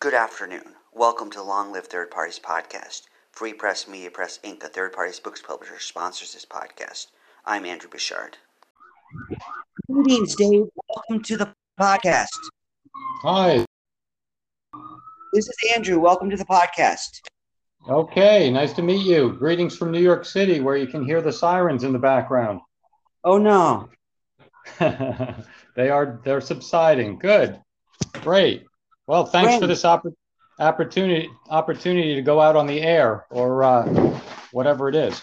Good afternoon. Welcome to Long Live Third Parties Podcast. Free Press Media Press Inc., a third parties books publisher, sponsors this podcast. I'm Andrew Bouchard. Greetings, Dave. Welcome to the podcast. Hi. This is Andrew. Welcome to the podcast. Okay, nice to meet you. Greetings from New York City, where you can hear the sirens in the background. Oh no. they are they're subsiding. Good. Great. Well, thanks for this opp- opportunity opportunity to go out on the air or uh, whatever it is.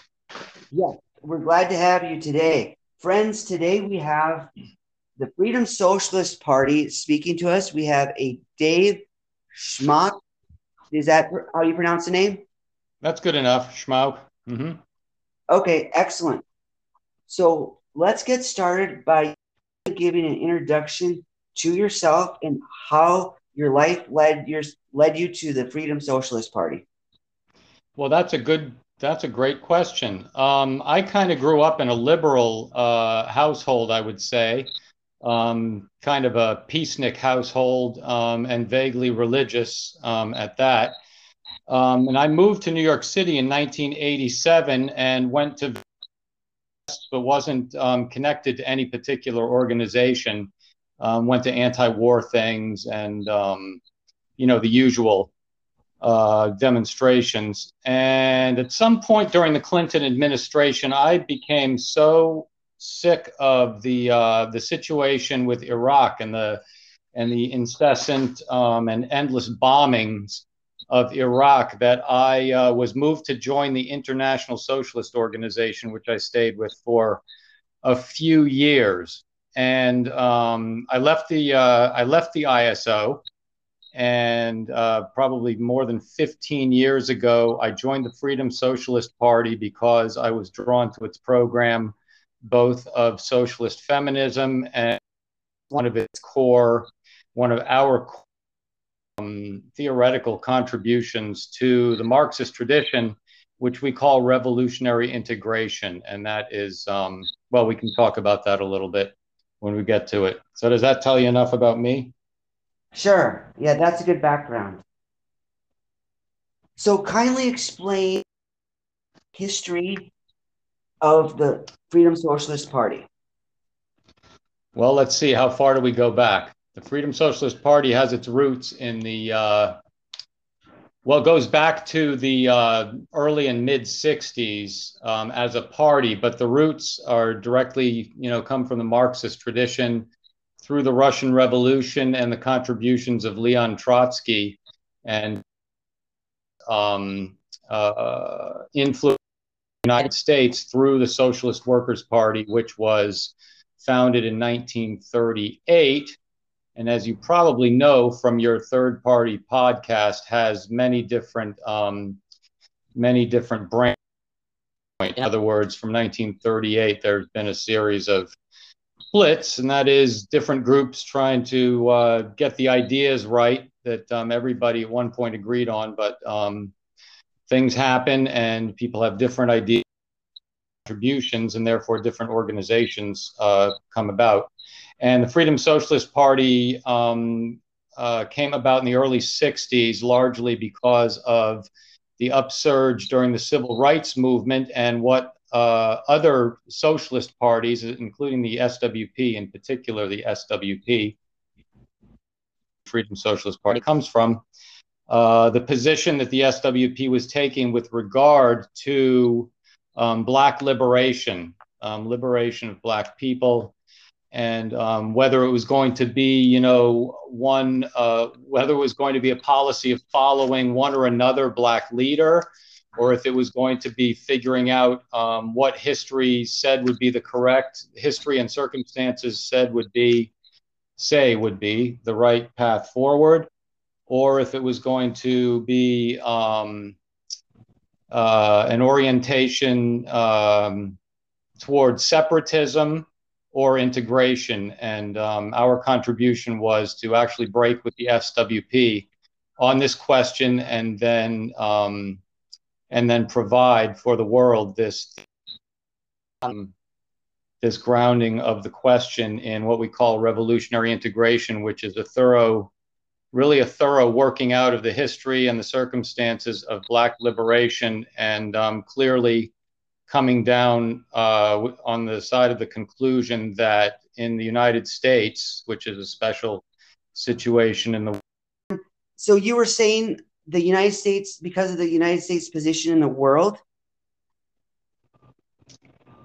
Yeah, we're glad to have you today. Friends, today we have the Freedom Socialist Party speaking to us. We have a Dave Schmock. Is that how you pronounce the name? That's good enough, Schmock. Mm-hmm. Okay, excellent. So let's get started by giving an introduction to yourself and how your life led your led you to the Freedom Socialist Party. Well, that's a good that's a great question. Um, I kind of grew up in a liberal uh, household, I would say, um, kind of a peacenik household um, and vaguely religious um, at that. Um, and I moved to New York City in 1987 and went to, but wasn't um, connected to any particular organization. Went to anti-war things and you know the usual uh, demonstrations. And at some point during the Clinton administration, I became so sick of the uh, the situation with Iraq and the and the incessant um, and endless bombings of Iraq that I uh, was moved to join the International Socialist Organization, which I stayed with for a few years. And um, I left the uh, I left the ISO and uh, probably more than 15 years ago, I joined the Freedom Socialist Party because I was drawn to its program, both of socialist feminism and one of its core, one of our um, theoretical contributions to the Marxist tradition, which we call revolutionary integration. And that is, um, well, we can talk about that a little bit when we get to it. So, does that tell you enough about me? Sure. Yeah, that's a good background. So kindly explain history of the Freedom Socialist Party. Well, let's see. How far do we go back? The Freedom Socialist Party has its roots in the, uh, well, it goes back to the uh, early and mid 60s um, as a party, but the roots are directly, you know, come from the Marxist tradition through the Russian Revolution and the contributions of Leon Trotsky and um, uh, influence the United States through the Socialist Workers Party, which was founded in 1938. And as you probably know from your third party podcast, has many different um, many different branches. In other words, from 1938, there's been a series of splits, and that is different groups trying to uh, get the ideas right that um, everybody at one point agreed on, but um, things happen and people have different ideas, contributions, and therefore different organizations uh, come about. And the Freedom Socialist Party um, uh, came about in the early 60s largely because of the upsurge during the civil rights movement and what uh, other socialist parties, including the SWP in particular, the SWP, Freedom Socialist Party, comes from. Uh, the position that the SWP was taking with regard to um, Black liberation, um, liberation of Black people, and um, whether it was going to be, you know, one, uh, whether it was going to be a policy of following one or another Black leader or if it was going to be figuring out um, what history said would be the correct history and circumstances said would be say would be the right path forward or if it was going to be um, uh, an orientation um, towards separatism or integration. And um, our contribution was to actually break with the SWP on this question and then um, and then provide for the world this um, this grounding of the question in what we call revolutionary integration, which is a thorough really a thorough working out of the history and the circumstances of Black liberation, and um, clearly coming down uh, on the side of the conclusion that in the United States, which is a special situation in the so you were saying the United States because of the United States position in the world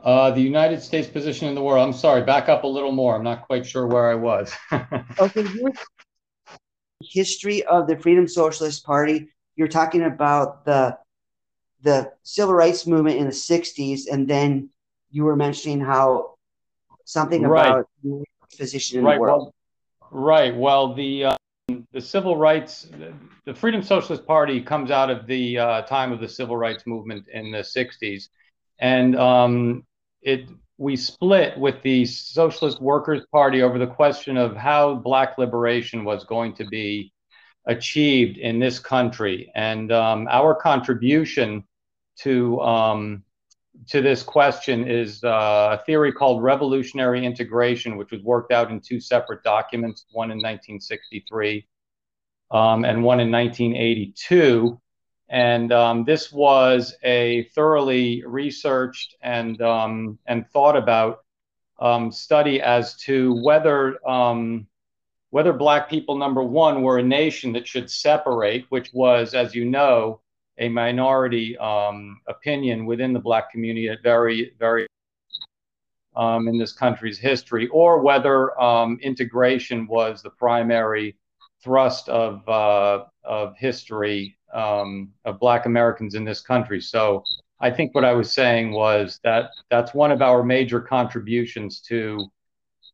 uh, the United States position in the world. I'm sorry, back up a little more. I'm not quite sure where I was. okay, history of the Freedom Socialist Party. You're talking about the the civil rights movement in the '60s, and then you were mentioning how something right. about position in right. the world. Well, right. Well, the uh, the civil rights, the Freedom Socialist Party comes out of the uh, time of the civil rights movement in the '60s, and um, it we split with the Socialist Workers Party over the question of how Black liberation was going to be achieved in this country, and um, our contribution to um, to this question is uh, a theory called revolutionary integration, which was worked out in two separate documents, one in 1963 um, and one in 1982. And um, this was a thoroughly researched and um, and thought about um, study as to whether um, whether Black people, number one, were a nation that should separate, which was, as you know, a minority um, opinion within the Black community at very very um, in this country's history, or whether integration was the primary thrust of uh, of history um, of Black Americans in this country. So I think what I was saying was that that's one of our major contributions to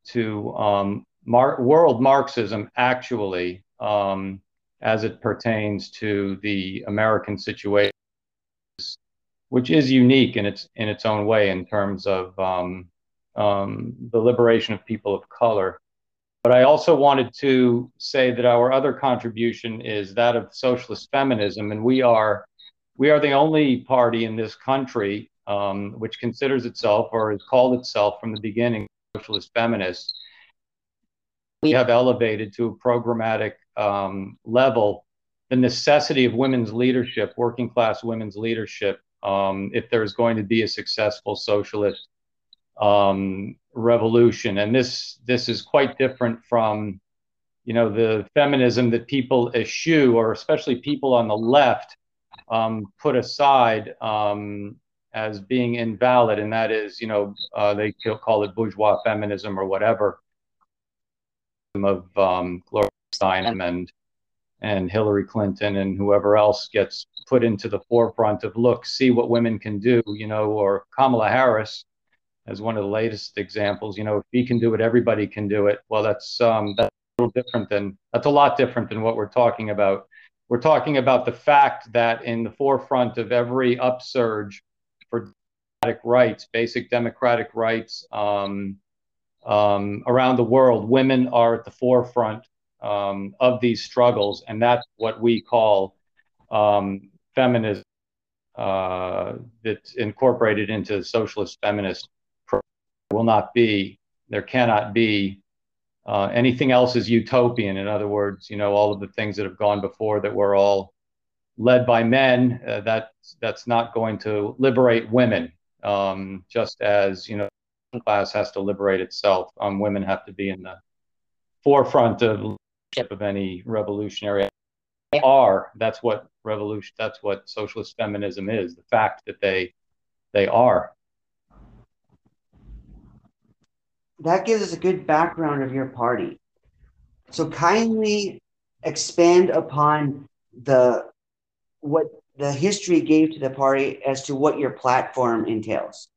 to um, mar- world Marxism, actually, um, as it pertains to the American situation, which is unique in its in its own way in terms of um, um, the liberation of people of color. But I also wanted to say that our other contribution is that of socialist feminism, and we are we are the only party in this country um, which considers itself or has called itself from the beginning socialist feminist. We have elevated to a programmatic um, level the necessity of women's leadership, working class women's leadership, um, if there is going to be a successful socialist um, revolution. And this this is quite different from, you know, the feminism that people eschew, or especially people on the left, um, put aside um, as being invalid, and that is, you know, uh, they call it bourgeois feminism or whatever of um, Gloria Steinem and and Hillary Clinton and whoever else gets put into the forefront of look, see what women can do, you know, or Kamala Harris as one of the latest examples. You know, if he can do it, everybody can do it. Well, that's um, that's a little different than that's a lot different than what we're talking about. We're talking about the fact that in the forefront of every upsurge for democratic rights, basic democratic rights um, um, around the world, women are at the forefront um, of these struggles, and that's what we call um, feminism. Uh, that's incorporated into socialist feminist will not be, there cannot be uh, anything else is utopian. In other words, you know, all of the things that have gone before that were all led by men, uh, that that's not going to liberate women. Um, just as you know, class has to liberate itself, um, women have to be in the forefront of of any revolutionary. Are that's what revolution. That's what socialist feminism is. The fact that they they are. that gives us a good background of your party. So kindly expand upon the what the history gave to the party as to what your platform entails.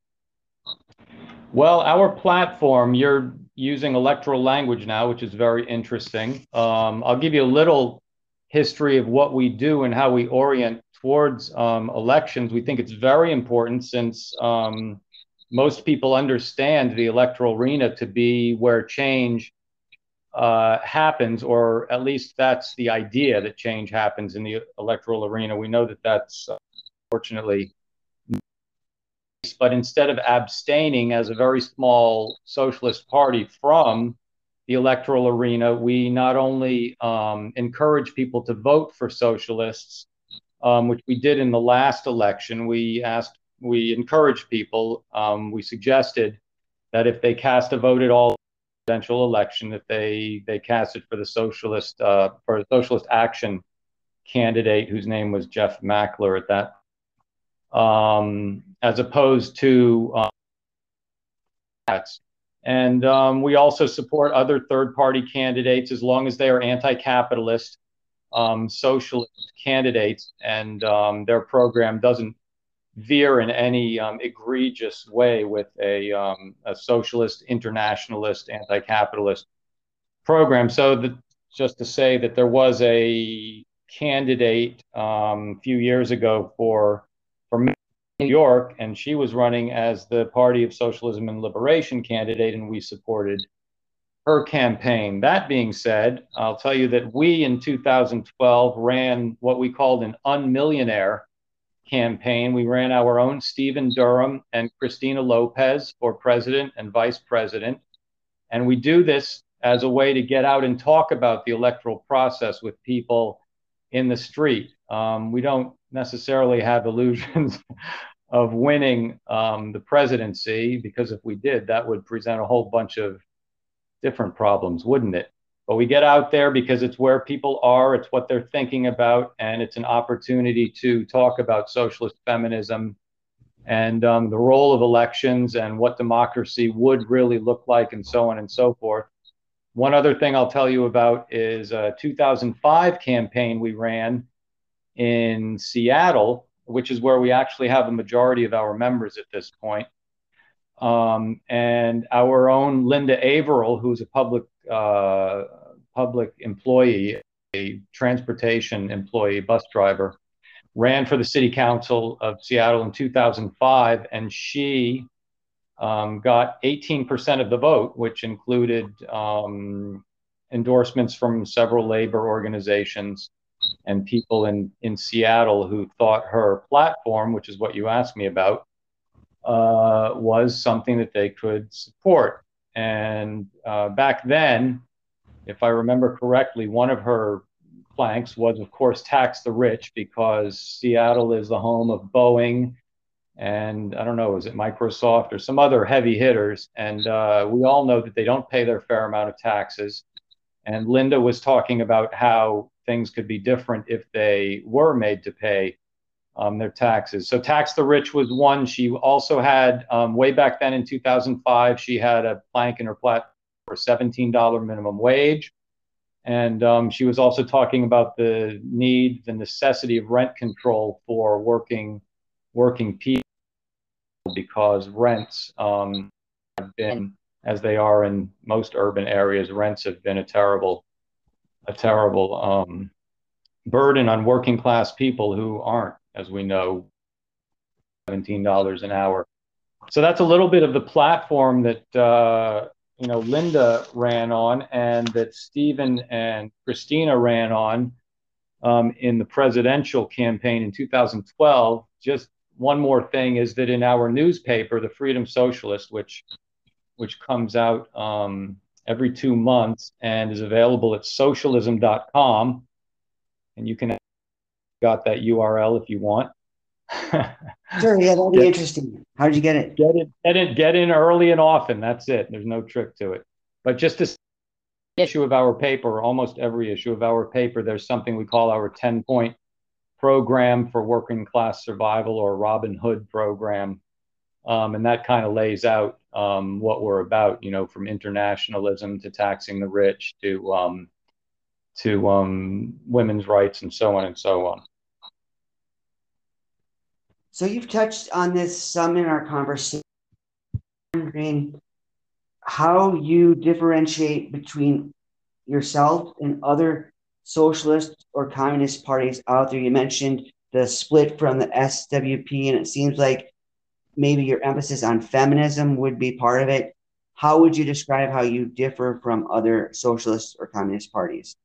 Well, our platform, you're using electoral language now, which is very interesting. Um, I'll give you a little history of what we do and how we orient towards um, elections. We think it's very important since um, most people understand the electoral arena to be where change uh, happens, or at least that's the idea that change happens in the electoral arena. We know that that's uh, unfortunately, but instead of abstaining as a very small socialist party from the electoral arena, we not only um, encourage people to vote for socialists, um, which we did in the last election. We asked, we encouraged people, um, we suggested that if they cast a vote at all presidential election, that they they cast it for the socialist uh, for a socialist action candidate whose name was Jeff Mackler at that, um, as opposed to um, and um, we also support other third party candidates as long as they are anti capitalist, um, socialist candidates, and um, their program doesn't veer in any um, egregious way with a, um, a socialist, internationalist, anti capitalist program. So, the, just to say that there was a candidate um, a few years ago for New York, and she was running as the Party of Socialism and Liberation candidate, and we supported her campaign. That being said, I'll tell you that we in 2012 ran what we called an unmillionaire campaign. We ran our own Stephen Durham and Christina Lopez for president and vice president. And we do this as a way to get out and talk about the electoral process with people in the street. Um, we don't necessarily have illusions of winning um, the presidency, because if we did, that would present a whole bunch of different problems, wouldn't it? But we get out there because it's where people are, it's what they're thinking about, and it's an opportunity to talk about socialist feminism and um, the role of elections and what democracy would really look like, and so on and so forth. One other thing I'll tell you about is a 2005 campaign we ran in Seattle which is where we actually have a majority of our members at this point. Um, and our own Linda Averill, who's a public uh, public employee, a transportation employee, bus driver, ran for the city council of Seattle in 2005, and she um, got 18% of the vote, which included um, endorsements from several labor organizations and people in, in Seattle who thought her platform, which is what you asked me about, uh, was something that they could support. And uh, back then, if I remember correctly, one of her planks was, of course, tax the rich because Seattle is the home of Boeing and I don't know, is it Microsoft or some other heavy hitters? And uh, we all know that they don't pay their fair amount of taxes. And Linda was talking about how things could be different if they were made to pay um, their taxes. So, Tax the Rich was one. She also had, um, way back then in 2005, she had a plank in her platform for $17 minimum wage. And um, she was also talking about the need, the necessity of rent control for working working people because rents um, have been, as they are in most urban areas, rents have been a terrible a terrible um, burden on working class people who aren't, as we know, $17 an hour. So that's a little bit of the platform that uh, you know Linda ran on, and that Stephen and Christina ran on um, in the presidential campaign in 2012. Just one more thing is that in our newspaper, the Freedom Socialist, which which comes out um, every two months and is available at socialism.com. And you can got that URL if you want. sure, yeah, that'll be get, interesting. How did you get it? Get it, get it, get in early and often. That's it. There's no trick to it. But just this issue of our paper, almost every issue of our paper, there's something we call our 10 point program for working class survival or Robin Hood program. Um, and that kind of lays out um, what we're about, you know, from internationalism to taxing the rich to um, to um, women's rights and so on and so on. So you've touched on this some in our conversation. How you differentiate between yourself and other socialist or communist parties out there. You mentioned the split from the SWP, and it seems like maybe your emphasis on feminism would be part of it. How would you describe how you differ from other socialist or communist parties?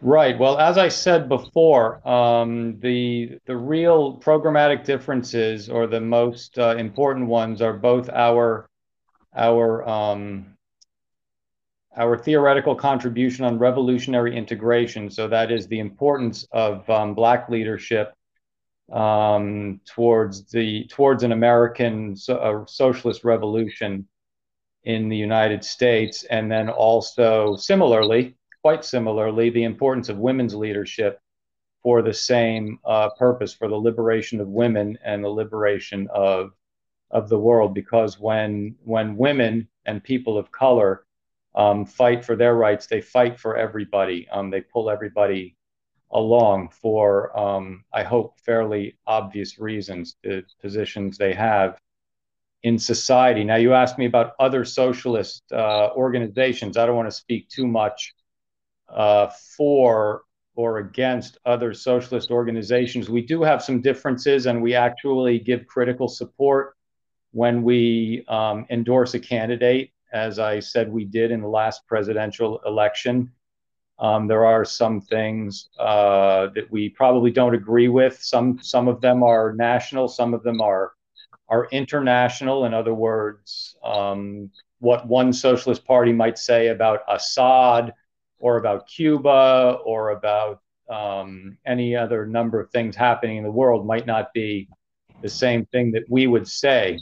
Right. Well, as I said before, um, the the real programmatic differences, or the most uh, important ones, are both our our um, our theoretical contribution on revolutionary integration. So that is the importance of um, black leadership um, towards the towards an American so, socialist revolution in the United States, and then also similarly, quite similarly, the importance of women's leadership for the same uh, purpose, for the liberation of women and the liberation of of the world. Because when when women and people of color um, fight for their rights, they fight for everybody. Um, they pull everybody along for, um, I hope, fairly obvious reasons, the positions they have in society. Now, you asked me about other socialist uh, organizations. I don't want to speak too much uh, for or against other socialist organizations. We do have some differences, and we actually give critical support when we um, endorse a candidate, as I said we did in the last presidential election. Um, there are some things uh, that we probably don't agree with. Some some of them are national, some of them are are international. In other words, um, what one socialist party might say about Assad or about Cuba or about um, any other number of things happening in the world might not be the same thing that we would say.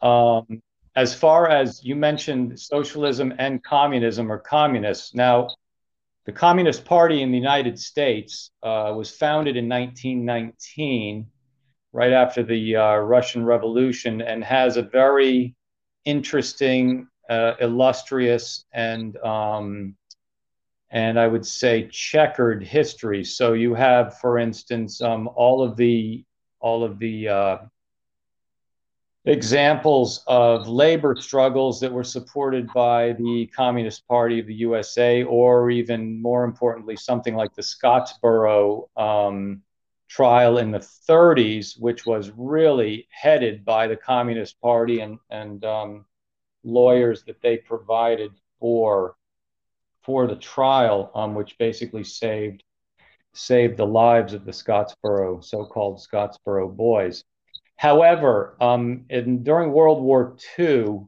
Um, as far as you mentioned, socialism and communism or communists. Now, the Communist Party in the United States uh, was founded in 1919, right after the uh, Russian Revolution, and has a very interesting, uh, illustrious, and um, and I would say checkered history. So you have, for instance, um, all of the all of the uh, examples of labor struggles that were supported by the Communist Party of the USA, or even more importantly, something like the Scottsboro um, trial in the 30s, which was really headed by the Communist Party and, and um, lawyers that they provided for for the trial, um, which basically saved saved the lives of the Scottsboro, so-called Scottsboro boys. However, um, in, during World War II,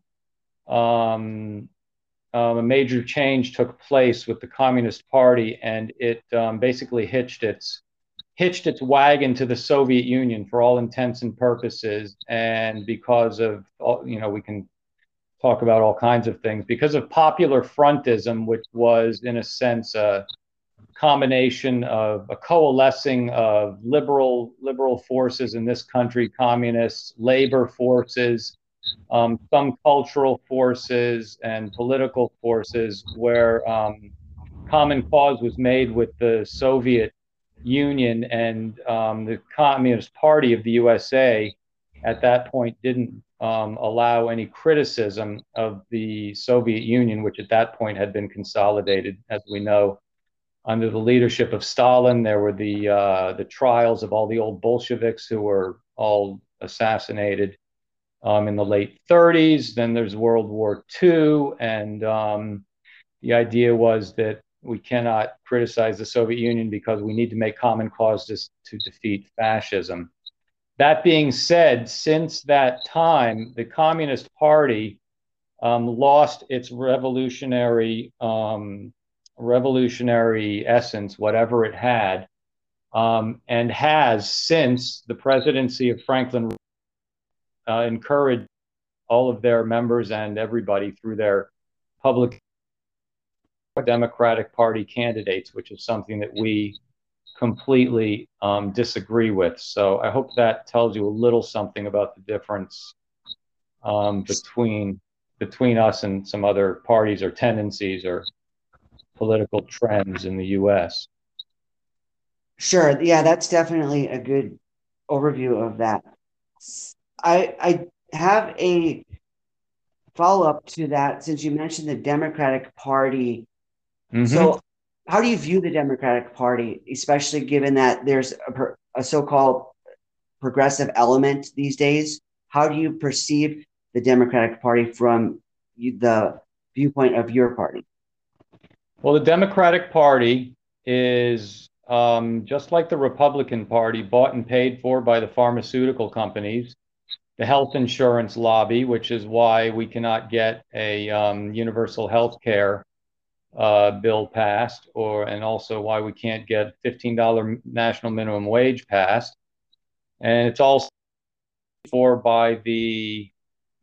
um, um, a major change took place with the Communist Party, and it um, basically hitched its hitched its wagon to the Soviet Union for all intents and purposes. And because of, you know, we can talk about all kinds of things because of popular frontism, which was in a sense a combination of a coalescing of liberal liberal forces in this country, communists, labor forces, um, some cultural forces, and political forces, where um, common cause was made with the Soviet Union and um, the Communist Party of the USA. At that point, didn't um, allow any criticism of the Soviet Union, which at that point had been consolidated, as we know, under the leadership of Stalin. There were the uh, the trials of all the old Bolsheviks who were all assassinated um, in the late 30s. Then there's World War II, and um, the idea was that we cannot criticize the Soviet Union because we need to make common cause to, defeat fascism. That being said, since that time, the Communist Party um, lost its revolutionary um, revolutionary essence, whatever it had, um, and has since the presidency of Franklin uh, encouraged all of their members and everybody through their public Democratic Party candidates, which is something that we completely um, disagree with. So I hope that tells you a little something about the difference um, between between us and some other parties or tendencies or political trends in the U.S. Sure. Yeah, that's definitely a good overview of that. I I have a follow up to that since you mentioned the Democratic Party. Mm-hmm. So how do you view the Democratic Party, especially given that there's a, a so-called progressive element these days? How do you perceive the Democratic Party from the viewpoint of your party? Well, the Democratic Party is um, just like the Republican Party, bought and paid for by the pharmaceutical companies, the health insurance lobby, which is why we cannot get a um, universal health care uh, bill passed, or and also why we can't get $15 national minimum wage passed, and it's also for by the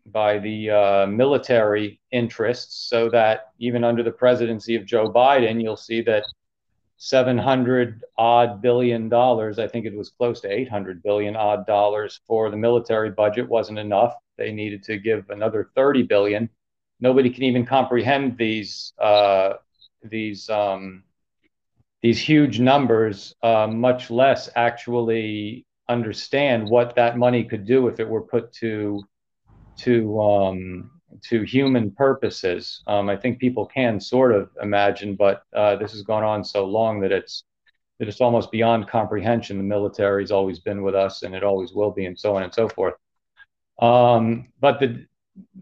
by the uh, military interests, so that even under the presidency of Joe Biden, you'll see that 700 odd billion dollars, I think it was close to 800 billion odd dollars for the military budget wasn't enough. They needed to give another 30 billion. Nobody can even comprehend these uh, these um, these huge numbers, uh, much less actually understand what that money could do if it were put to to um, to human purposes. Um, I think people can sort of imagine, but uh, this has gone on so long that it's that it's almost beyond comprehension. The military's always been with us, and it always will be, and so on and so forth. Um, but the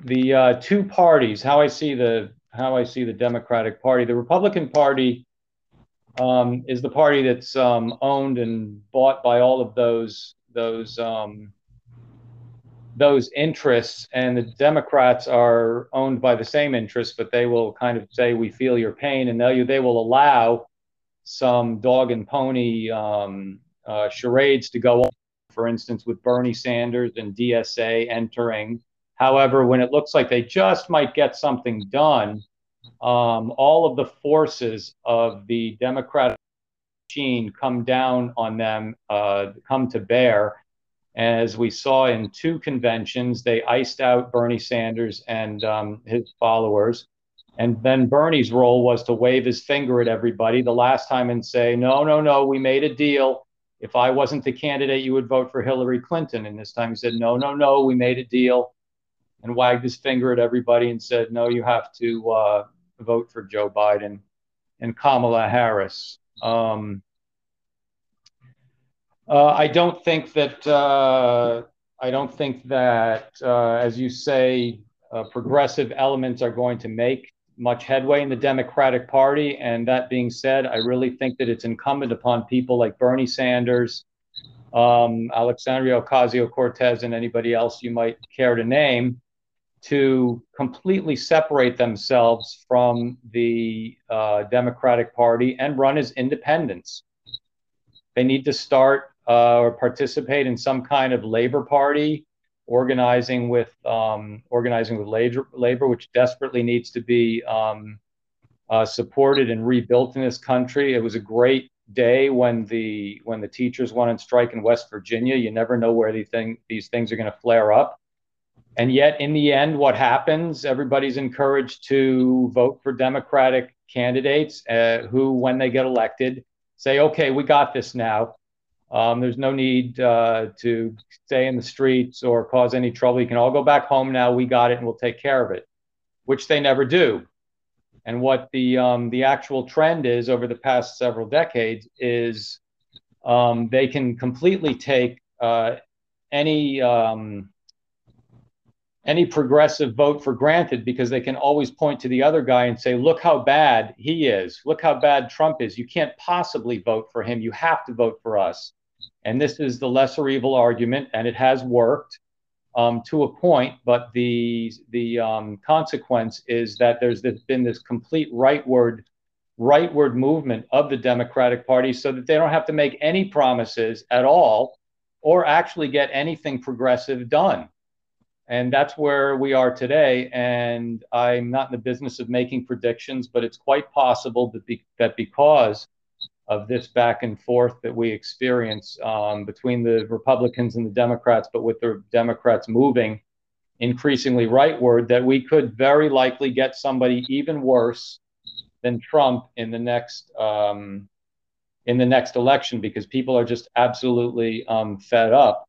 the uh, two parties, how I see the how I see the Democratic Party, the Republican Party um, is the party that's um, owned and bought by all of those those um, those interests, and the Democrats are owned by the same interests, but they will kind of say, "We feel your pain," and they they will allow some dog and pony um, uh, charades to go on. For instance, with Bernie Sanders and DSA entering. However, when it looks like they just might get something done, um, all of the forces of the Democratic machine come down on them, uh, come to bear, as we saw in two conventions, they iced out Bernie Sanders and um, his followers. And then Bernie's role was to wave his finger at everybody the last time and say, no, no, no, we made a deal. If I wasn't the candidate, you would vote for Hillary Clinton. And this time he said, no, no, no, we made a deal and wagged his finger at everybody and said, no, you have to uh, vote for Joe Biden and Kamala Harris. Um, I don't think that uh, I don't think that, uh, as you say, uh, progressive elements are going to make much headway in the Democratic Party. And that being said, I really think that it's incumbent upon people like Bernie Sanders, um, Alexandria Ocasio Cortez, and anybody else you might care to name to completely separate themselves from the uh, Democratic Party and run as independents. They need to start uh, or participate in some kind of labor party, organizing with um, organizing with labor, labor, which desperately needs to be um, uh, supported and rebuilt in this country. It was a great day when the when the teachers went on strike in West Virginia. You never know where these thing, these things are going to flare up. And yet, in the end, what happens? Everybody's encouraged to vote for Democratic candidates uh, who, when they get elected, say, okay, we got this now. Um, there's no need uh, to stay in the streets or cause any trouble. You can all go back home now. We got it, and we'll take care of it, which they never do. And what the um, the actual trend is over the past several decades is um, they can completely take uh, any um, any progressive vote for granted because they can always point to the other guy and say, look how bad he is. Look how bad Trump is. You can't possibly vote for him. You have to vote for us. And this is the lesser evil argument, and it has worked um, to a point. But the the um, consequence is that there's been this complete rightward rightward movement of the Democratic Party, so that they don't have to make any promises at all, or actually get anything progressive done. And that's where we are today. And I'm not in the business of making predictions, but it's quite possible that, be, that because of this back and forth that we experience um, between the Republicans and the Democrats, but with the Democrats moving increasingly rightward, that we could very likely get somebody even worse than Trump in the next um, in the next election because people are just absolutely um, fed up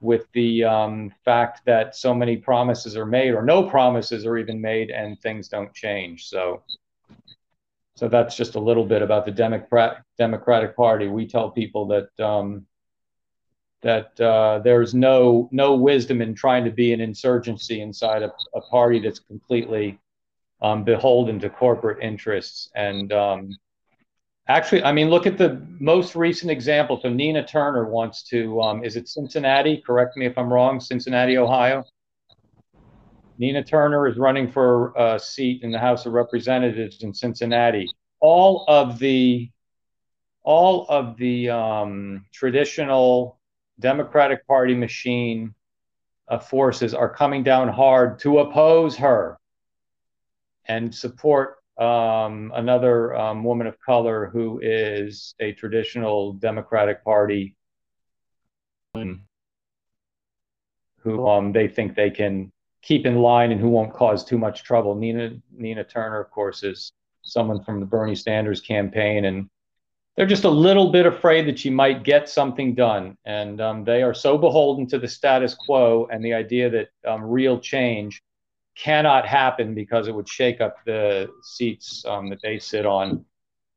with the um, fact that so many promises are made or no promises are even made and things don't change. So so that's just a little bit about the Democrat Democratic Party. We tell people that um, that uh, there's no no wisdom in trying to be an insurgency inside a, a party that's completely um, beholden to corporate interests. And um, actually, I mean, look at the most recent example. So Nina Turner wants to. Um, is it Cincinnati? Correct me if I'm wrong. Cincinnati, Ohio. Nina Turner is running for a seat in the House of Representatives in Cincinnati. All of the all of the um, traditional Democratic Party machine uh, forces are coming down hard to oppose her and support um, another um, woman of color who is a traditional Democratic Party who um, they think they can keep in line and who won't cause too much trouble. Nina Nina Turner, of course, is someone from the Bernie Sanders campaign, and they're just a little bit afraid that she might get something done. And um, they are so beholden to the status quo and the idea that um, real change cannot happen because it would shake up the seats um, that they sit on,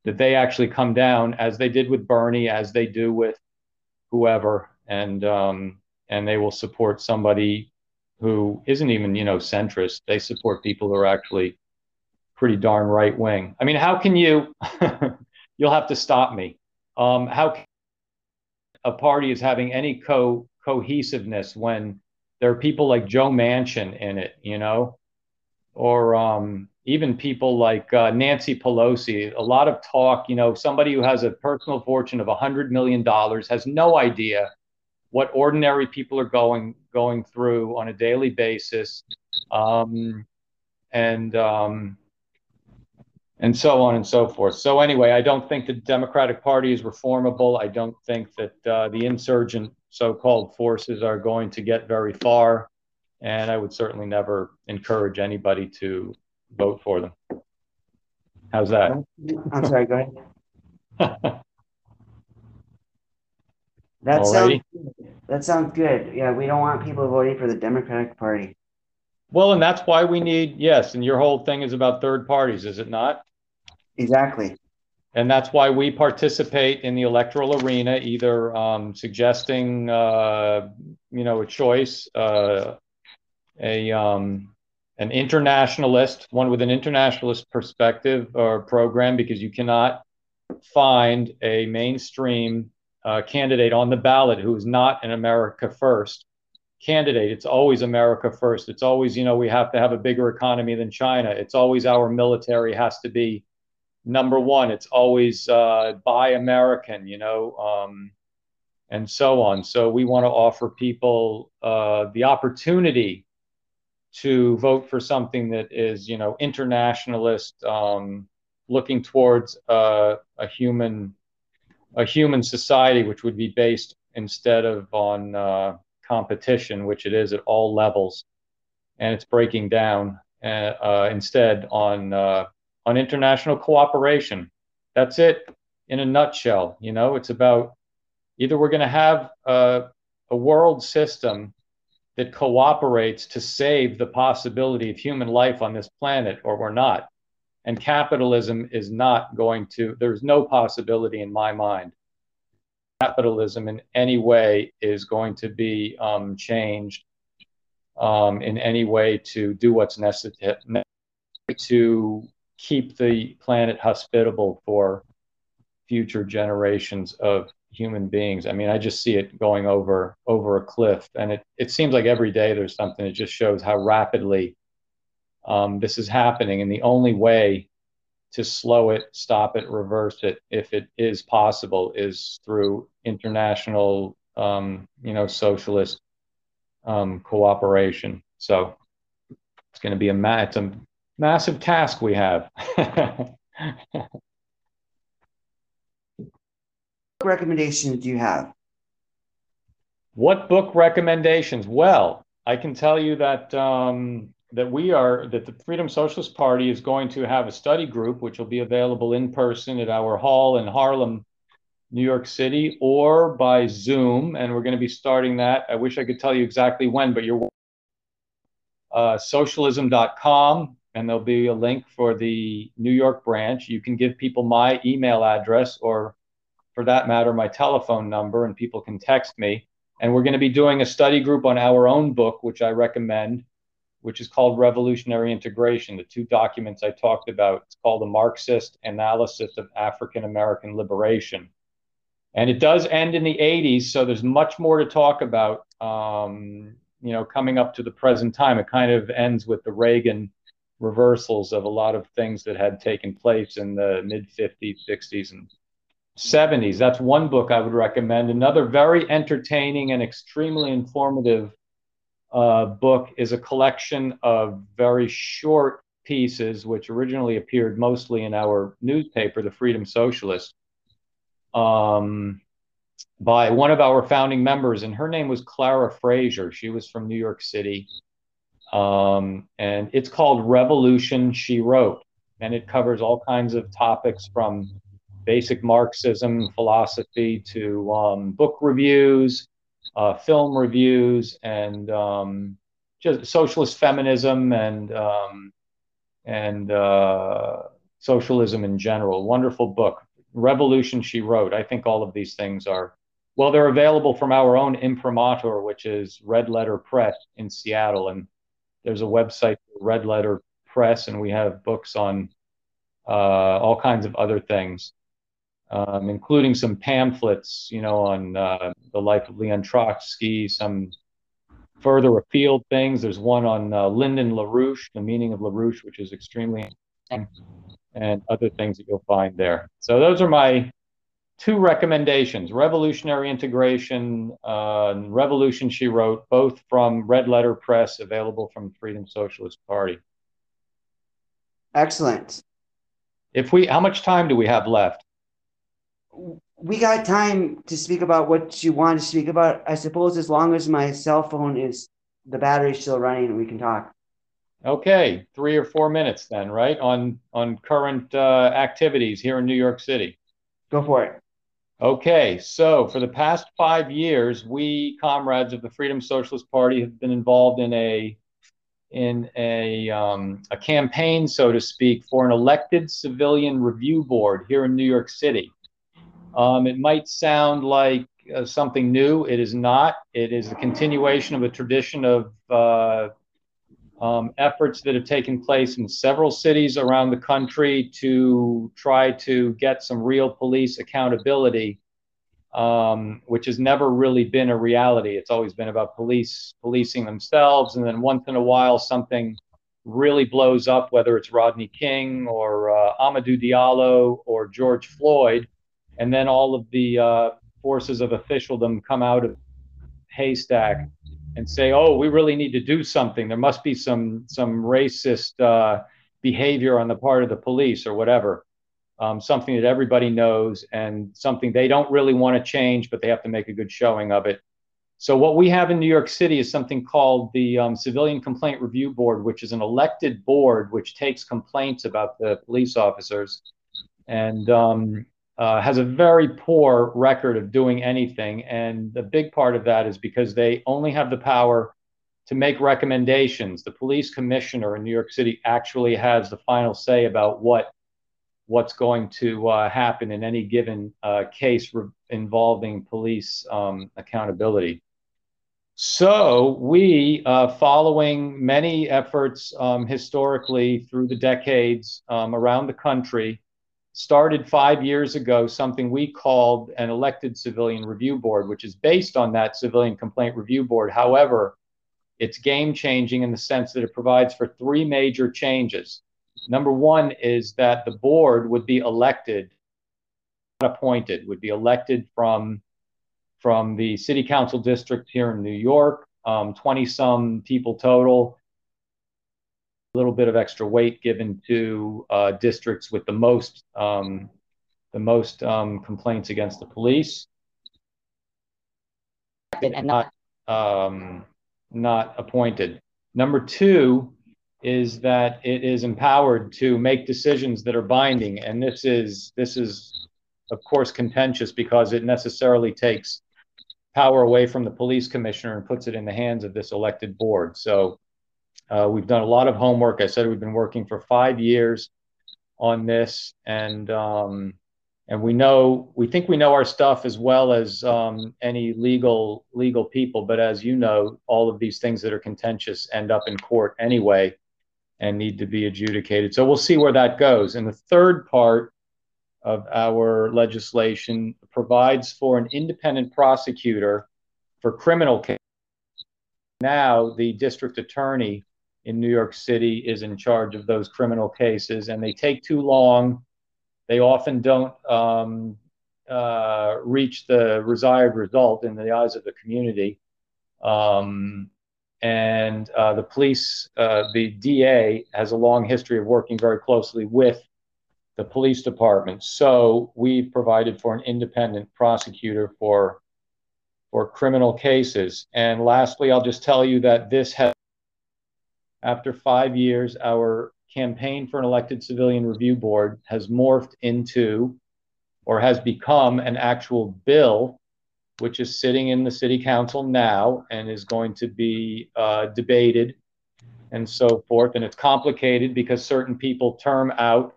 that they actually come down as they did with Bernie, as they do with whoever, and um, and they will support somebody who isn't even you know centrist. They support people who are actually pretty darn right wing. I mean, how can you? you'll have to stop me. Um, how a party is having any co cohesiveness when there are people like Joe Manchin in it, you know, or um, even people like uh, Nancy Pelosi. A lot of talk, you know, somebody who has a personal fortune of $100 million has no idea what ordinary people are going going through on a daily basis. Um, and um, and so on and so forth. So anyway, I don't think the Democratic Party is reformable. I don't think that uh, the insurgent so-called forces are going to get very far, and I would certainly never encourage anybody to vote for them. How's that? I'm sorry. Go ahead. that sounds that sounds good. Yeah, we don't want people voting for the Democratic Party. Well, and that's why we need yes. And your whole thing is about third parties, is it not? Exactly. And that's why we participate in the electoral arena, either um, suggesting, uh, you know, a choice, uh, a um, an internationalist, one with an internationalist perspective or program, because you cannot find a mainstream uh, candidate on the ballot who is not an America first candidate. It's always America first. It's always, you know, we have to have a bigger economy than China. It's always our military has to be number one. It's always uh, buy American, you know, um, and so on. So we want to offer people uh, the opportunity to vote for something that is, you know, internationalist, um, looking towards uh, a human, a human society, which would be based instead of on uh, competition, which it is at all levels, and it's breaking down uh, uh, instead on on international cooperation. That's it in a nutshell. You know, it's about either we're going to have a, a world system that cooperates to save the possibility of human life on this planet, or we're not. And capitalism is not going to, there's no possibility in my mind. Capitalism in any way is going to be um, changed um, in any way to do what's necessary to keep the planet hospitable for future generations of human beings. I mean, I just see it going over over a cliff, and it it seems like every day there's something that just shows how rapidly um, this is happening. And the only way to slow it, stop it, reverse it, if it is possible, is through international, um, you know, socialist um, cooperation. So it's going to be a ma- it's a massive task we have. What recommendations do you have? What book recommendations? Well, I can tell you that um, that we are that the Freedom Socialist Party is going to have a study group, which will be available in person at our hall in Harlem, New York City, or by Zoom, and we're going to be starting that. I wish I could tell you exactly when, but you're uh, socialism.com and there'll be a link for the New York branch. You can give people my email address or, for that matter, my telephone number, and people can text me. And we're going to be doing a study group on our own book, which I recommend, which is called Revolutionary Integration. The two documents I talked about, it's called The Marxist Analysis of African American Liberation. And it does end in the 80s, so there's much more to talk about. Um, you know, coming up to the present time. It kind of ends with the Reagan reversals of a lot of things that had taken place in the mid 50s, 60s, and 70s. That's one book I would recommend. Another very entertaining and extremely informative uh, book is a collection of very short pieces, which originally appeared mostly in our newspaper, The Freedom Socialist, um, by one of our founding members, and her name was Clara Fraser. She was from New York City. Um, and it's called Revolution She Wrote. And it covers all kinds of topics from basic Marxism philosophy to um, book reviews, uh, film reviews, and um, just socialist feminism and um, and uh, socialism in general. Wonderful book, Revolution she wrote. I think all of these things are well. They're available from our own imprimatur, which is Red Letter Press in Seattle, and there's a website Red Letter Press, and we have books on uh, all kinds of other things um, including some pamphlets, you know, on uh, the life of Leon Trotsky, some further afield things. There's one on uh, Lyndon LaRouche, the meaning of LaRouche, which is extremely and other things that you'll find there. So those are my two recommendations, Revolutionary Integration, uh, Revolution She Wrote, both from Red Letter Press, available from Freedom Socialist Party. Excellent. If we, how much time do we have left? We got time to speak about what you want to speak about. I suppose as long as my cell phone is the battery's still running, we can talk. Okay, three or four minutes then, right? On on current uh, activities here in New York City. Go for it. Okay, so for the past five years, we comrades of the Freedom Socialist Party have been involved in a in a um, a campaign, so to speak, for an elected civilian review board here in New York City. Um, it might sound like uh, something new. It is not. It is a continuation of a tradition of uh, um, efforts that have taken place in several cities around the country to try to get some real police accountability, um, which has never really been a reality. It's always been about police policing themselves, and then once in a while something really blows up, whether it's Rodney King or uh, Amadou Diallo or George Floyd and then all of the uh, forces of officialdom come out of haystack and say, "Oh, we really need to do something. There must be some some racist uh, behavior on the part of the police or whatever." Um, something that everybody knows and something they don't really want to change, but they have to make a good showing of it. So what we have in New York City is something called the um, Civilian Complaint Review Board, which is an elected board which takes complaints about the police officers, and um, uh, has a very poor record of doing anything. And the big part of that is because they only have the power to make recommendations. The police commissioner in New York City actually has the final say about what what's going to uh, happen in any given uh, case re- involving police um, accountability. So we, uh, following many efforts um, historically through the decades um, around the country, started five years ago something we called an elected civilian review board, which is based on that civilian complaint review board. However, it's game changing in the sense that it provides for three major changes. Number one is that the board would be elected, not appointed, would be elected from, from the city council district here in New York, 20 um, some people total little bit of extra weight given to uh, districts with the most um, the most um, complaints against the police and not um, not appointed. Number two is that it is empowered to make decisions that are binding, and this is this is of course contentious because it necessarily takes power away from the police commissioner and puts it in the hands of this elected board. So uh, we've done a lot of homework. I said we've been working for five years on this, and um, and we know we think we know our stuff as well as um, any legal legal people. But as you know, all of these things that are contentious end up in court anyway, and need to be adjudicated. So we'll see where that goes. And the third part of our legislation provides for an independent prosecutor for criminal cases now the district attorney in New York City is in charge of those criminal cases, and they take too long. They often don't um, uh, reach the desired result in the eyes of the community. Um, and uh, the police, uh, the DA has a long history of working very closely with the police department. So we've provided for an independent prosecutor for for criminal cases. And lastly, I'll just tell you that this has, after five years, our campaign for an elected civilian review board has morphed into or has become an actual bill which is sitting in the city council now and is going to be uh, debated and so forth. And it's complicated because certain people term out,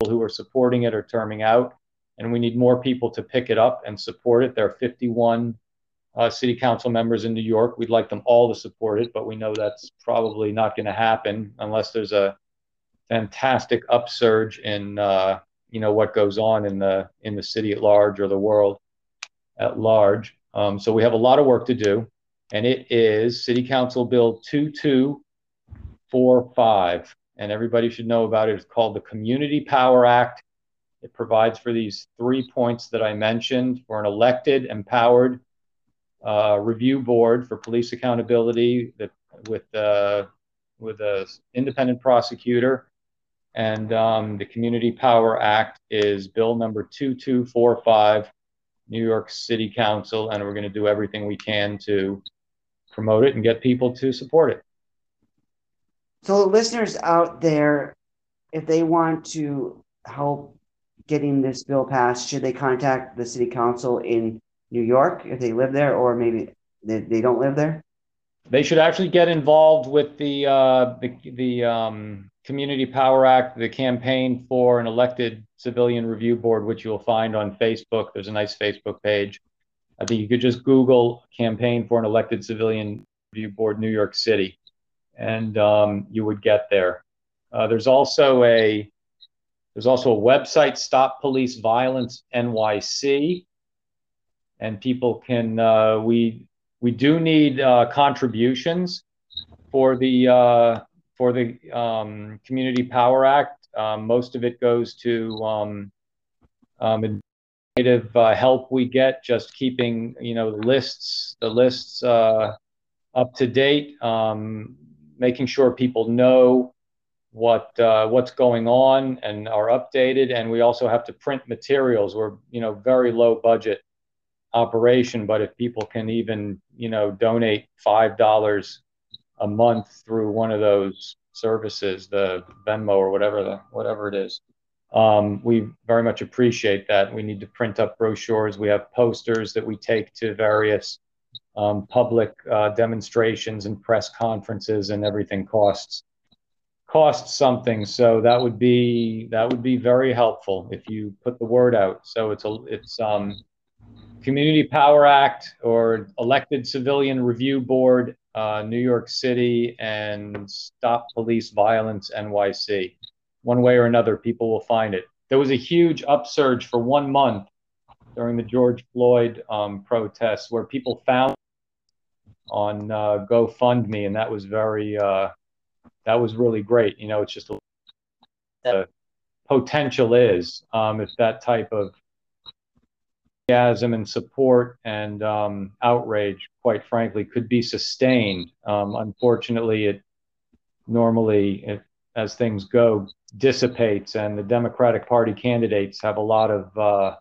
people who are supporting it are terming out, and we need more people to pick it up and support it. There are 51 uh, city council members in New York. We'd like them all to support it, but we know that's probably not going to happen unless there's a fantastic upsurge in uh, you know what goes on in the in the city at large or the world at large. Um, so we have a lot of work to do, and it is City Council Bill 2245, and everybody should know about it. It's called the Community Power Act. It provides for these three points that I mentioned for an elected, empowered review board for police accountability that, with uh, with a independent prosecutor. And um, the Community Power Act is bill number 2245 New York City Council, and we're going to do everything we can to promote it and get people to support it. So, listeners out there, if they want to help getting this bill passed, should they contact the City Council in New York if they live there, or maybe they, they don't live there? They should actually get involved with the uh, the, the um, Community Power Act, the campaign for an elected civilian review board, which you'll find on Facebook. There's a nice Facebook page. I think you could just Google campaign for an elected civilian review board, New York City, and um, you would get there. Uh, there's also a there's also a website, Stop Police Violence NYC, and people can uh, we we do need uh, contributions for the uh, for the um, Community Power Act. Um, most of it goes to um, um, uh, help we get, just keeping you know the lists, the lists uh, up to date, um, making sure people know what uh, what's going on and are updated. And we also have to print materials. We're you know very low budget operation, but if people can even you know donate five dollars a month through one of those services, the Venmo or whatever the whatever it is. Um, we very much appreciate that. We need to print up brochures. We have posters that we take to various um, public uh, demonstrations and press conferences, and everything costs costs something. So that would be that would be very helpful if you put the word out. So it's a it's um, Community Power Act or elected civilian review board uh, New York City and Stop Police Violence NYC. One way or another, people will find it. There was a huge upsurge for one month during the George Floyd um, protests where people found on uh, GoFundMe, and that was very, uh, that was really great. You know, it's just the potential is um, if that type of enthusiasm and support and um, outrage, quite frankly, could be sustained. Um, unfortunately, it normally, it, as things go, dissipates, and the Democratic Party candidates have a lot of uh,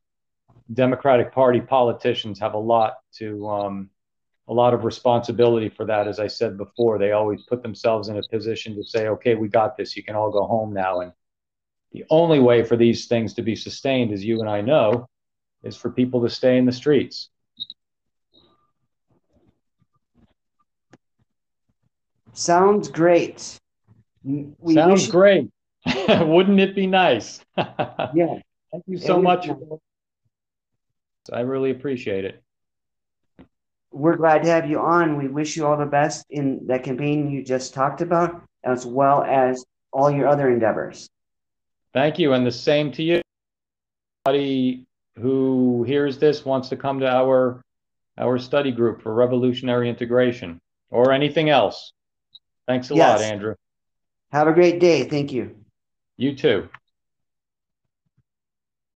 Democratic Party politicians have a lot to um, a lot of responsibility for that. As I said before, they always put themselves in a position to say, "Okay, we got this. You can all go home now." And the only way for these things to be sustained, as you and I know, is for people to stay in the streets. Sounds great. We Sounds great. Wouldn't it be nice? yeah. Thank you so much. Nice. I really appreciate it. We're glad to have you on. We wish you all the best in that campaign you just talked about, as well as all your other endeavors. Thank you, and the same to you. Who hears this wants to come to our our study group for revolutionary integration. or anything else. Thanks a Yes. lot, Andrew. Have a great day. Thank you. You too.